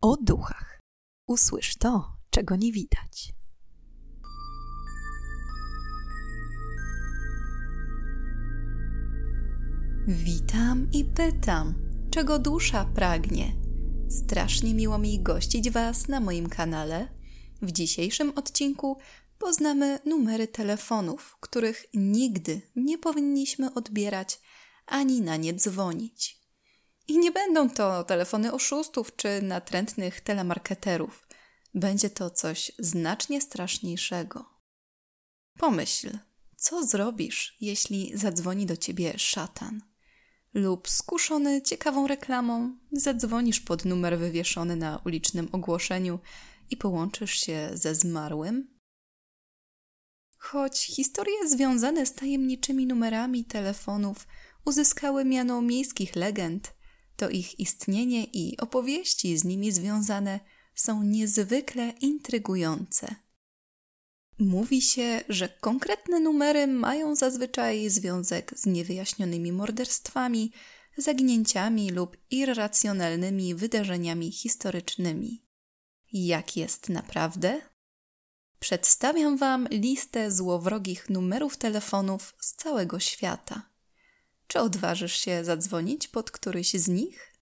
o duchach. Usłysz to, czego nie widać. Witam i pytam, czego dusza pragnie. Strasznie miło mi gościć Was na moim kanale. W dzisiejszym odcinku poznamy numery telefonów, których nigdy nie powinniśmy odbierać ani na nie dzwonić. I nie będą to telefony oszustów czy natrętnych telemarketerów. Będzie to coś znacznie straszniejszego. Pomyśl, co zrobisz, jeśli zadzwoni do ciebie szatan? Lub skuszony ciekawą reklamą, zadzwonisz pod numer wywieszony na ulicznym ogłoszeniu i połączysz się ze zmarłym? Choć historie związane z tajemniczymi numerami telefonów uzyskały miano miejskich legend, to ich istnienie i opowieści z nimi związane są niezwykle intrygujące. Mówi się, że konkretne numery mają zazwyczaj związek z niewyjaśnionymi morderstwami, zaginięciami lub irracjonalnymi wydarzeniami historycznymi. Jak jest naprawdę? Przedstawiam Wam listę złowrogich numerów telefonów z całego świata. Czy odważysz się zadzwonić pod któryś z nich?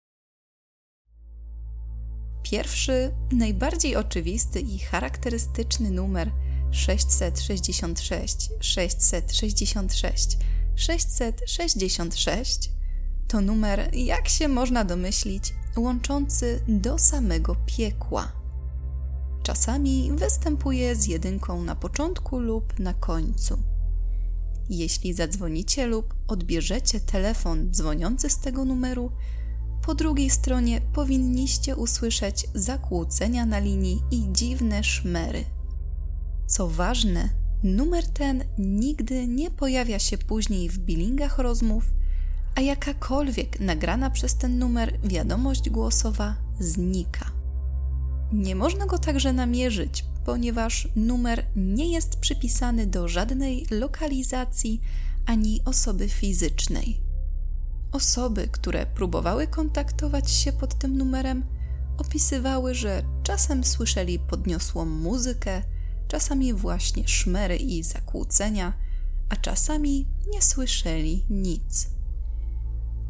Pierwszy, najbardziej oczywisty i charakterystyczny numer 666 666 666 to numer, jak się można domyślić, łączący do samego piekła. Czasami występuje z jedynką na początku lub na końcu. Jeśli zadzwonicie lub odbierzecie telefon dzwoniący z tego numeru, po drugiej stronie powinniście usłyszeć zakłócenia na linii i dziwne szmery. Co ważne, numer ten nigdy nie pojawia się później w billingach rozmów, a jakakolwiek nagrana przez ten numer wiadomość głosowa znika. Nie można go także namierzyć, ponieważ numer nie jest przypisany do żadnej lokalizacji ani osoby fizycznej. Osoby, które próbowały kontaktować się pod tym numerem, opisywały, że czasem słyszeli podniosłą muzykę, czasami właśnie szmery i zakłócenia, a czasami nie słyszeli nic.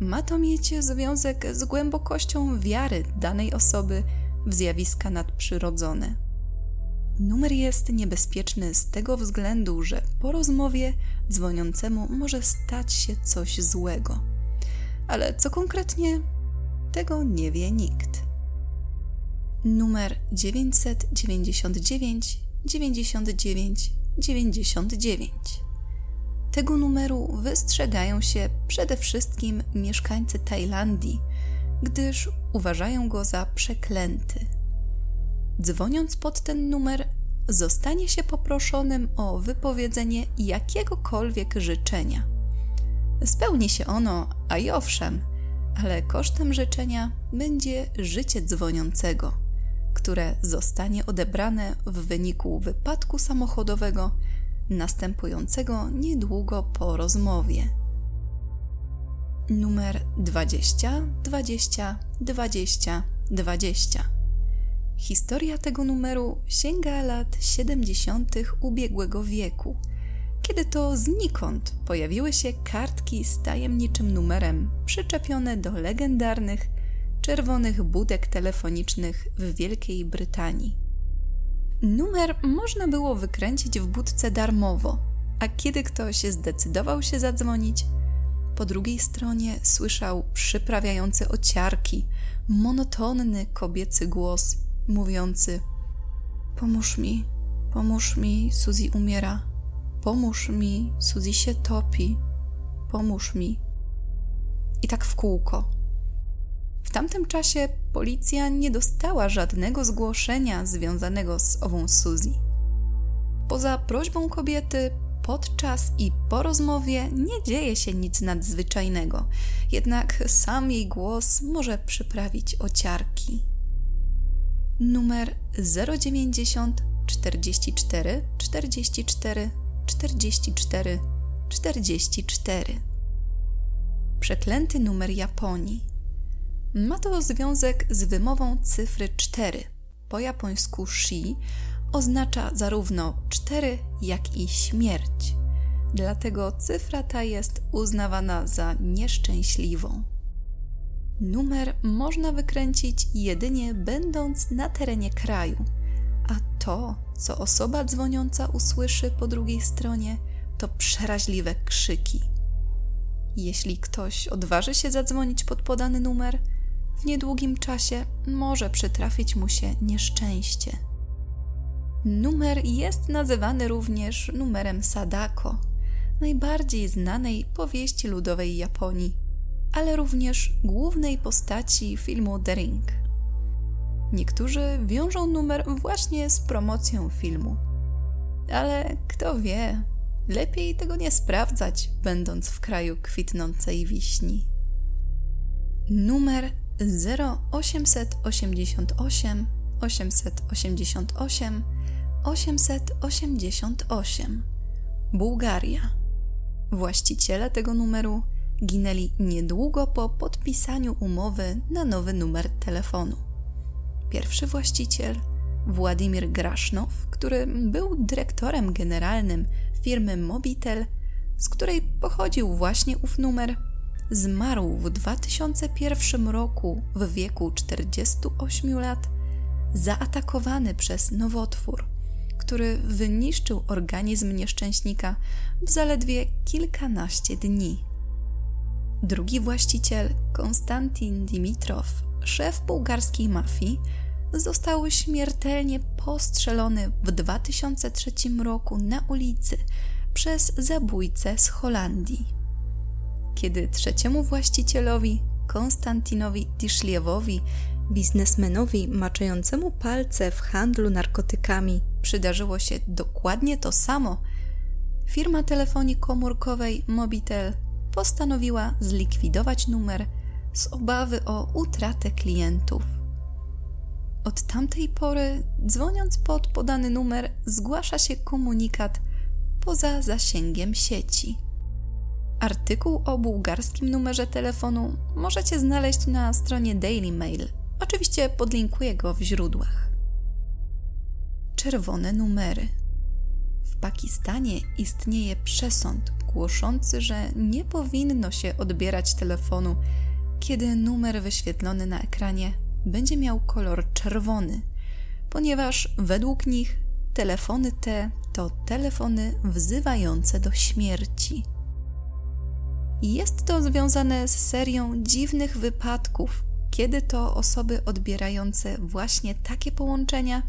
Ma to mieć związek z głębokością wiary danej osoby w zjawiska nadprzyrodzone. Numer jest niebezpieczny z tego względu, że po rozmowie dzwoniącemu może stać się coś złego. Ale co konkretnie, tego nie wie nikt. Numer 999 99 99. Tego numeru wystrzegają się przede wszystkim mieszkańcy Tajlandii, gdyż uważają go za przeklęty. Dzwoniąc pod ten numer, zostanie się poproszonym o wypowiedzenie jakiegokolwiek życzenia. Spełni się ono, a i owszem, ale kosztem życzenia będzie życie dzwoniącego, które zostanie odebrane w wyniku wypadku samochodowego następującego niedługo po rozmowie. Numer 20 20 20 20 Historia tego numeru sięga lat 70. ubiegłego wieku, kiedy to znikąd pojawiły się kartki z tajemniczym numerem przyczepione do legendarnych czerwonych budek telefonicznych w Wielkiej Brytanii. Numer można było wykręcić w budce darmowo, a kiedy ktoś zdecydował się zadzwonić, po drugiej stronie słyszał przyprawiający ociarki, monotonny kobiecy głos mówiący: Pomóż mi, pomóż mi, Suzy umiera, pomóż mi, Suzy się topi, pomóż mi. I tak w kółko. W tamtym czasie policja nie dostała żadnego zgłoszenia związanego z ową Suzy. Poza prośbą kobiety, podczas i po rozmowie nie dzieje się nic nadzwyczajnego, jednak sam jej głos może przyprawić ociarki numer 090 44 44 44 44. Przeklęty numer Japonii. Ma to związek z wymową cyfry 4. Po japońsku shi oznacza zarówno 4, jak i śmierć. Dlatego cyfra ta jest uznawana za nieszczęśliwą. Numer można wykręcić jedynie będąc na terenie kraju, a to, co osoba dzwoniąca usłyszy po drugiej stronie, to przeraźliwe krzyki. Jeśli ktoś odważy się zadzwonić pod podany numer, w niedługim czasie może przytrafić mu się nieszczęście. Numer jest nazywany również numerem Sadako, najbardziej znanej powieści ludowej Japonii, ale również głównej postaci filmu The Ring. Niektórzy wiążą numer właśnie z promocją filmu. Ale kto wie, lepiej tego nie sprawdzać, będąc w kraju kwitnącej wiśni. Numer 0888 888 888 Bułgaria. Właściciele tego numeru ginęli niedługo po podpisaniu umowy na nowy numer telefonu. Pierwszy właściciel, Władimir Grasznow, który był dyrektorem generalnym firmy Mobitel, z której pochodził właśnie ów numer, zmarł w 2001 roku w wieku 48 lat, zaatakowany przez nowotwór, który wyniszczył organizm nieszczęśnika w zaledwie kilkanaście dni. Drugi właściciel, Konstantin Dimitrow, szef bułgarskiej mafii, został śmiertelnie postrzelony w 2003 roku na ulicy przez zabójcę z Holandii. Kiedy trzeciemu właścicielowi, Konstantinowi Tiszliewowi, biznesmenowi maczającemu palce w handlu narkotykami, przydarzyło się dokładnie to samo, firma telefonii komórkowej Mobitel postanowiła zlikwidować numer z obawy o utratę klientów. Od tamtej pory, dzwoniąc pod podany numer, zgłasza się komunikat poza zasięgiem sieci. Artykuł o bułgarskim numerze telefonu możecie znaleźć na stronie Daily Mail. Oczywiście podlinkuję go w źródłach. Czerwone numery. W Pakistanie istnieje przesąd głoszący, że nie powinno się odbierać telefonu, kiedy numer wyświetlony na ekranie będzie miał kolor czerwony, ponieważ według nich telefony te to telefony wzywające do śmierci. Jest to związane z serią dziwnych wypadków, kiedy to osoby odbierające właśnie takie połączenia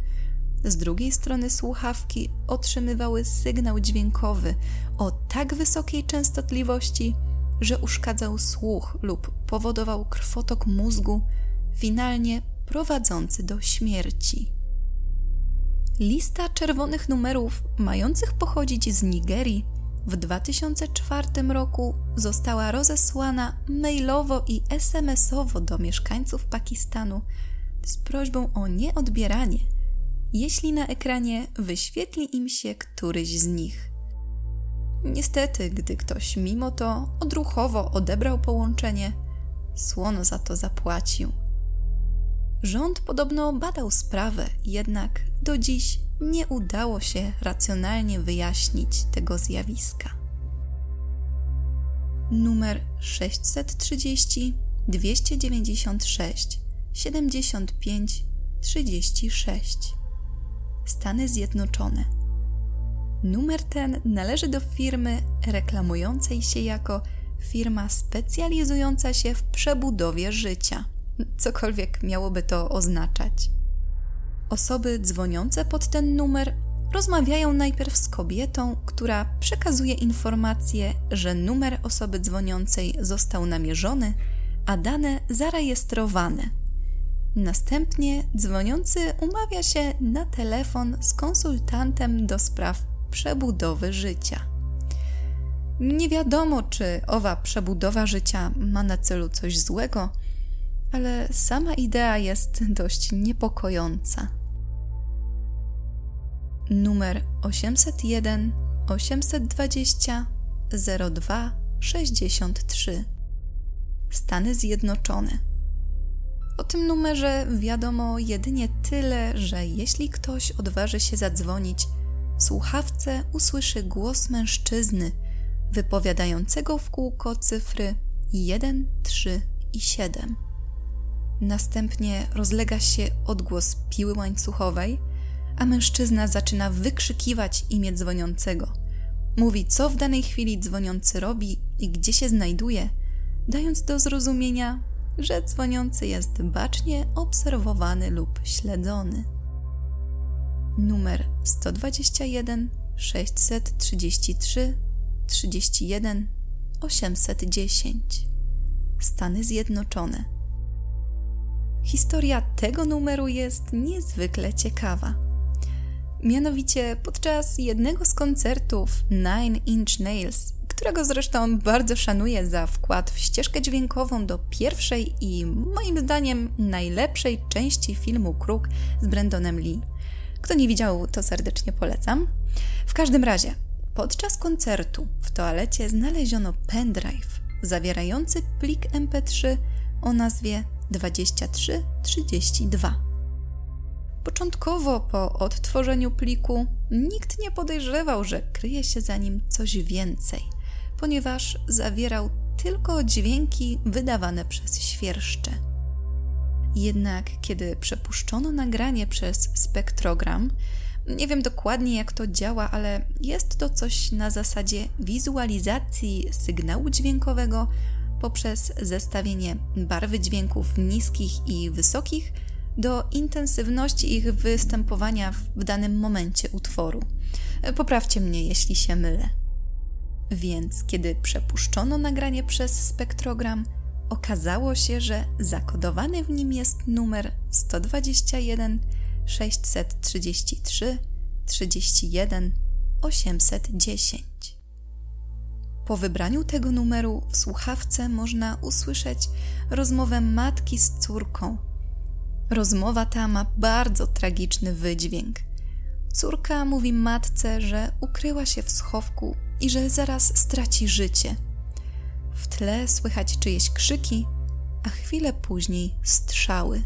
z drugiej strony słuchawki otrzymywały sygnał dźwiękowy o tak wysokiej częstotliwości, że uszkadzał słuch lub powodował krwotok mózgu, finalnie prowadzący do śmierci. Lista czerwonych numerów mających pochodzić z Nigerii w 2004 roku została rozesłana mailowo i SMS-owo do mieszkańców Pakistanu z prośbą o nieodbieranie, jeśli na ekranie wyświetli im się któryś z nich. Niestety, gdy ktoś mimo to odruchowo odebrał połączenie, słono za to zapłacił. Rząd podobno badał sprawę, jednak do dziś nie udało się racjonalnie wyjaśnić tego zjawiska. Numer 630 296 75 36 Stany Zjednoczone. Numer ten należy do firmy reklamującej się jako firma specjalizująca się w przebudowie życia, cokolwiek miałoby to oznaczać. Osoby dzwoniące pod ten numer rozmawiają najpierw z kobietą, która przekazuje informację, że numer osoby dzwoniącej został namierzony, a dane zarejestrowane. Następnie dzwoniący umawia się na telefon z konsultantem do spraw przebudowy życia. Nie wiadomo, czy owa przebudowa życia ma na celu coś złego, ale sama idea jest dość niepokojąca. Numer 801 820 02 63 Stany Zjednoczone O tym numerze wiadomo jedynie tyle, że jeśli ktoś odważy się zadzwonić, w słuchawce usłyszy głos mężczyzny wypowiadającego w kółko cyfry 1, 3 i 7. Następnie rozlega się odgłos piły łańcuchowej, a mężczyzna zaczyna wykrzykiwać imię dzwoniącego. Mówi, co w danej chwili dzwoniący robi i gdzie się znajduje, dając do zrozumienia, że dzwoniący jest bacznie obserwowany lub śledzony. Numer 121 633 31 810 Stany Zjednoczone. Historia tego numeru jest niezwykle ciekawa. Mianowicie podczas jednego z koncertów Nine Inch Nails którego zresztą bardzo szanuję za wkład w ścieżkę dźwiękową do pierwszej i moim zdaniem najlepszej części filmu Kruk z Brandonem Lee. Kto nie widział, to serdecznie polecam. W każdym razie, podczas koncertu w toalecie znaleziono pendrive zawierający plik MP3 o nazwie 2332. Początkowo po odtworzeniu pliku nikt nie podejrzewał, że kryje się za nim coś więcej ponieważ zawierał tylko dźwięki wydawane przez świerszcze. Jednak kiedy przepuszczono nagranie przez spektrogram, nie wiem dokładnie jak to działa, ale jest to coś na zasadzie wizualizacji sygnału dźwiękowego poprzez zestawienie barwy dźwięków niskich i wysokich do intensywności ich występowania w danym momencie utworu. Poprawcie mnie, jeśli się mylę. Więc kiedy przepuszczono nagranie przez spektrogram, okazało się, że zakodowany w nim jest numer 121 633 31 810. Po wybraniu tego numeru w słuchawce można usłyszeć rozmowę matki z córką. Rozmowa ta ma bardzo tragiczny wydźwięk. Córka mówi matce, że ukryła się w schowku i że zaraz straci życie. W tle słychać czyjeś krzyki, a chwilę później strzały.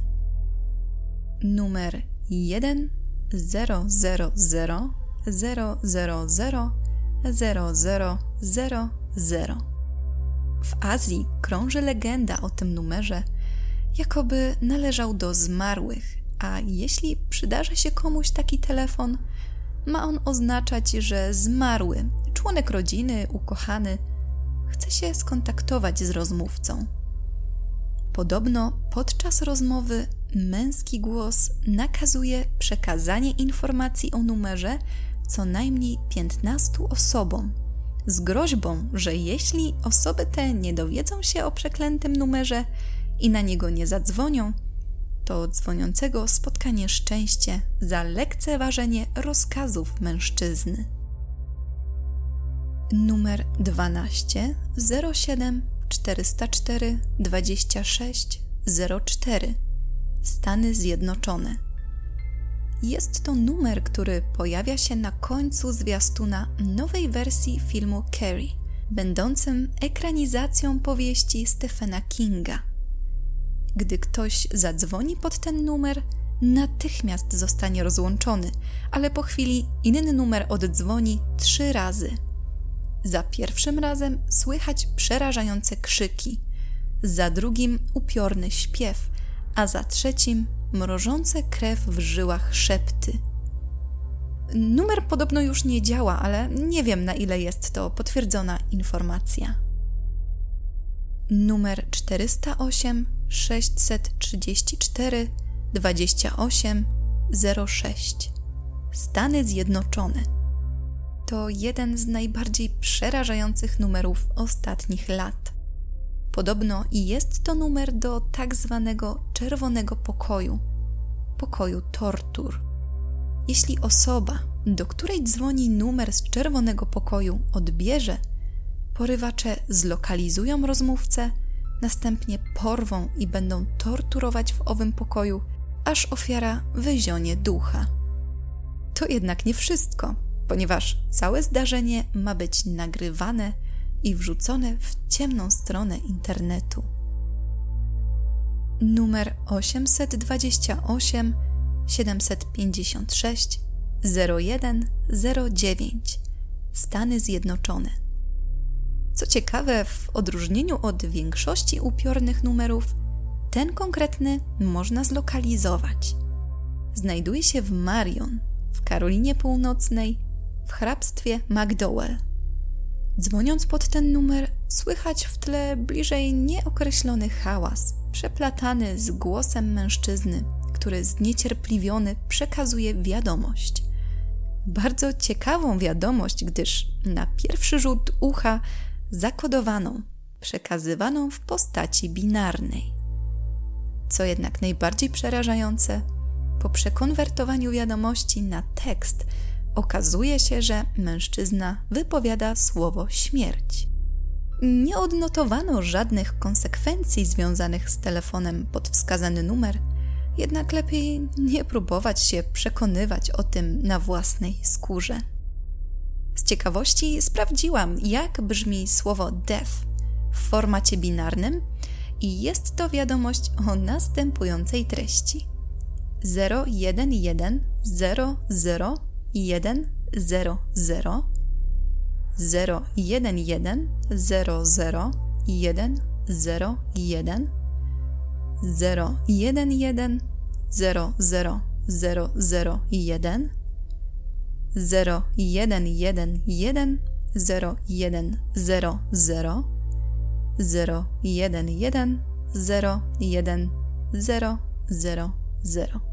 Numer 1 000 000 0000. W Azji krąży legenda o tym numerze, jakoby należał do zmarłych, a jeśli przydarza się komuś taki telefon, ma on oznaczać, że zmarły, członek rodziny, ukochany, chce się skontaktować z rozmówcą. Podobno podczas rozmowy męski głos nakazuje przekazanie informacji o numerze co najmniej 15 osobom, z groźbą, że jeśli osoby te nie dowiedzą się o przeklętym numerze i na niego nie zadzwonią, to dzwoniącego spotka nieszczęście za lekceważenie rozkazów mężczyzny. Numer 12 07 404 26 04 Stany Zjednoczone. Jest to numer, który pojawia się na końcu zwiastuna nowej wersji filmu Carrie, będącym ekranizacją powieści Stephena Kinga – gdy ktoś zadzwoni pod ten numer, natychmiast zostanie rozłączony, ale po chwili inny numer oddzwoni trzy razy. Za pierwszym razem słychać przerażające krzyki, za drugim upiorny śpiew, a za trzecim mrożące krew w żyłach szepty. Numer podobno już nie działa, ale nie wiem na ile jest to potwierdzona informacja. Numer 408 634 28 06 Stany Zjednoczone. To jeden z najbardziej przerażających numerów ostatnich lat. Podobno jest to numer do tak zwanego czerwonego pokoju, pokoju tortur. Jeśli osoba, do której dzwoni numer z czerwonego pokoju, odbierze, porywacze zlokalizują rozmówcę następnie porwą i będą torturować w owym pokoju, aż ofiara wyzionie ducha. To jednak nie wszystko, ponieważ całe zdarzenie ma być nagrywane i wrzucone w ciemną stronę internetu. numer 828 756 0109 Stany Zjednoczone. Co ciekawe, w odróżnieniu od większości upiornych numerów, ten konkretny można zlokalizować. Znajduje się w Marion, w Karolinie Północnej, w hrabstwie McDowell. Dzwoniąc pod ten numer, słychać w tle bliżej nieokreślony hałas, przeplatany z głosem mężczyzny, który zniecierpliwiony przekazuje wiadomość. Bardzo ciekawą wiadomość, gdyż na pierwszy rzut ucha zakodowaną, przekazywaną w postaci binarnej. Co jednak najbardziej przerażające, po przekonwertowaniu wiadomości na tekst okazuje się, że mężczyzna wypowiada słowo śmierć. Nie odnotowano żadnych konsekwencji związanych z telefonem pod wskazany numer, jednak lepiej nie próbować się przekonywać o tym na własnej skórze. Z ciekawości sprawdziłam, jak brzmi słowo death w formacie binarnym i jest to wiadomość o następującej treści: 011 00 1 0 0 0 1 1 0 0 1 0 1 0 1 1 0 0 0 0 1 0 1 1 1 0 1 0 0 0 1 1 0 1 0 0 0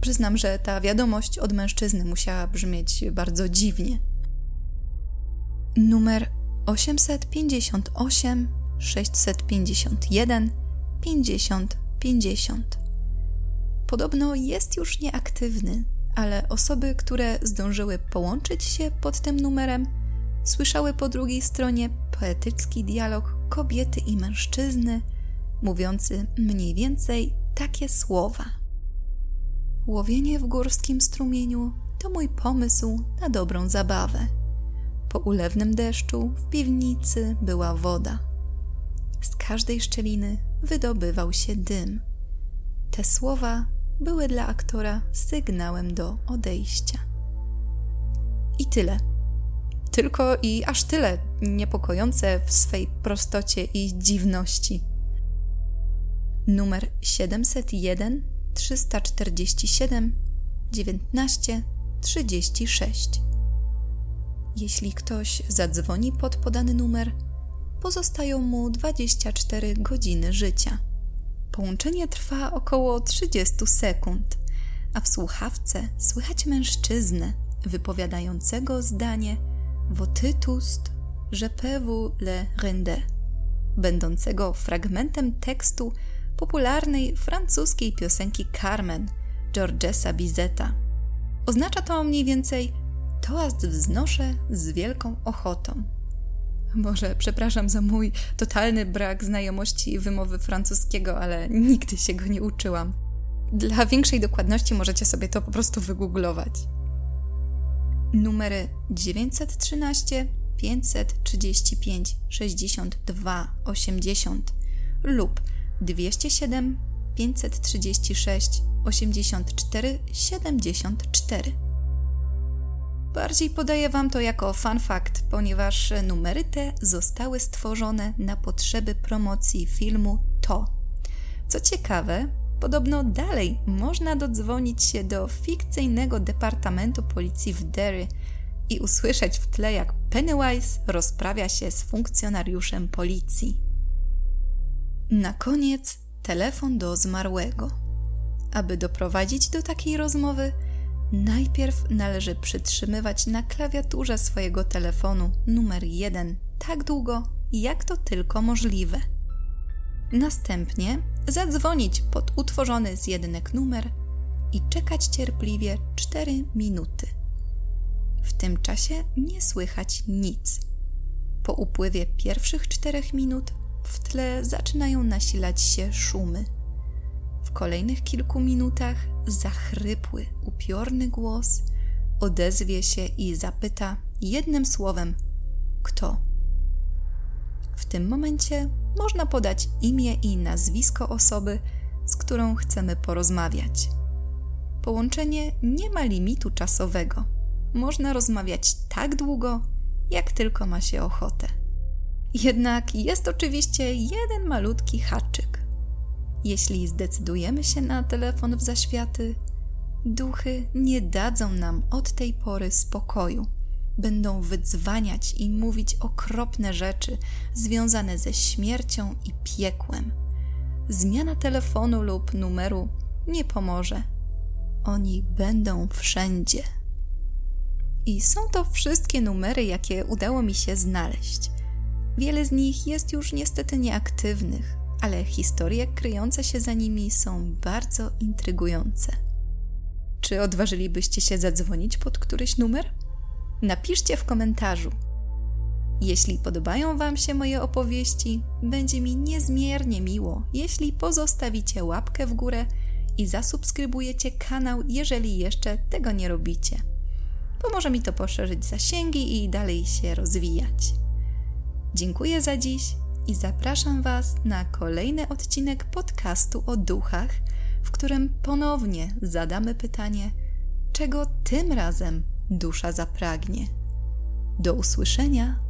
Przyznam, że ta wiadomość od mężczyzny musiała brzmieć bardzo dziwnie. Numer 858 651 50 50. Podobno jest już nieaktywny, ale osoby, które zdążyły połączyć się pod tym numerem, słyszały po drugiej stronie poetycki dialog kobiety i mężczyzny, mówiący mniej więcej takie słowa. Łowienie w górskim strumieniu to mój pomysł na dobrą zabawę. Po ulewnym deszczu w piwnicy była woda. Z każdej szczeliny wydobywał się dym. Te słowa były dla aktora sygnałem do odejścia. I tyle. Tylko i aż tyle niepokojące w swej prostocie i dziwności. Numer 701 347 19 36. Jeśli ktoś zadzwoni pod podany numer, pozostają mu 24 godziny życia. Połączenie trwa około 30 sekund, a w słuchawce słychać mężczyznę wypowiadającego zdanie Votitust je peux vous le rendre, będącego fragmentem tekstu popularnej francuskiej piosenki Carmen Georgesa Bizeta. Oznacza to mniej więcej toast wznoszę z wielką ochotą. Boże, przepraszam za mój totalny brak znajomości wymowy francuskiego, ale nigdy się go nie uczyłam. Dla większej dokładności możecie sobie to po prostu wygooglować. Numery 913 535 62 80 lub 207 536 84 74. Bardziej podaję Wam to jako fun fact, ponieważ numery te zostały stworzone na potrzeby promocji filmu To. Co ciekawe, podobno dalej można dodzwonić się do fikcyjnego departamentu policji w Derry i usłyszeć w tle, jak Pennywise rozprawia się z funkcjonariuszem policji. Na koniec telefon do zmarłego. Aby doprowadzić do takiej rozmowy, najpierw należy przytrzymywać na klawiaturze swojego telefonu numer 1 tak długo, jak to tylko możliwe. Następnie zadzwonić pod utworzony zjednek numer i czekać cierpliwie 4 minuty. W tym czasie nie słychać nic. Po upływie pierwszych 4 minut w tle zaczynają nasilać się szumy. W kolejnych kilku minutach zachrypły, upiorny głos odezwie się i zapyta jednym słowem: Kto? W tym momencie można podać imię i nazwisko osoby, z którą chcemy porozmawiać. Połączenie nie ma limitu czasowego. Można rozmawiać tak długo, jak tylko ma się ochotę. Jednak jest oczywiście jeden malutki haczyk. Jeśli zdecydujemy się na telefon w zaświaty, duchy nie dadzą nam od tej pory spokoju. Będą wydzwaniać i mówić okropne rzeczy związane ze śmiercią i piekłem. Zmiana telefonu lub numeru nie pomoże. Oni będą wszędzie. I są to wszystkie numery, jakie udało mi się znaleźć. Wiele z nich jest już niestety nieaktywnych, ale historie kryjące się za nimi są bardzo intrygujące. Czy odważylibyście się zadzwonić pod któryś numer? Napiszcie w komentarzu. Jeśli podobają Wam się moje opowieści, będzie mi niezmiernie miło, jeśli pozostawicie łapkę w górę i zasubskrybujecie kanał, jeżeli jeszcze tego nie robicie. Pomoże mi to poszerzyć zasięgi i dalej się rozwijać. Dziękuję za dziś i zapraszam Was na kolejny odcinek podcastu o duchach, w którym ponownie zadamy pytanie, czego tym razem dusza zapragnie. Do usłyszenia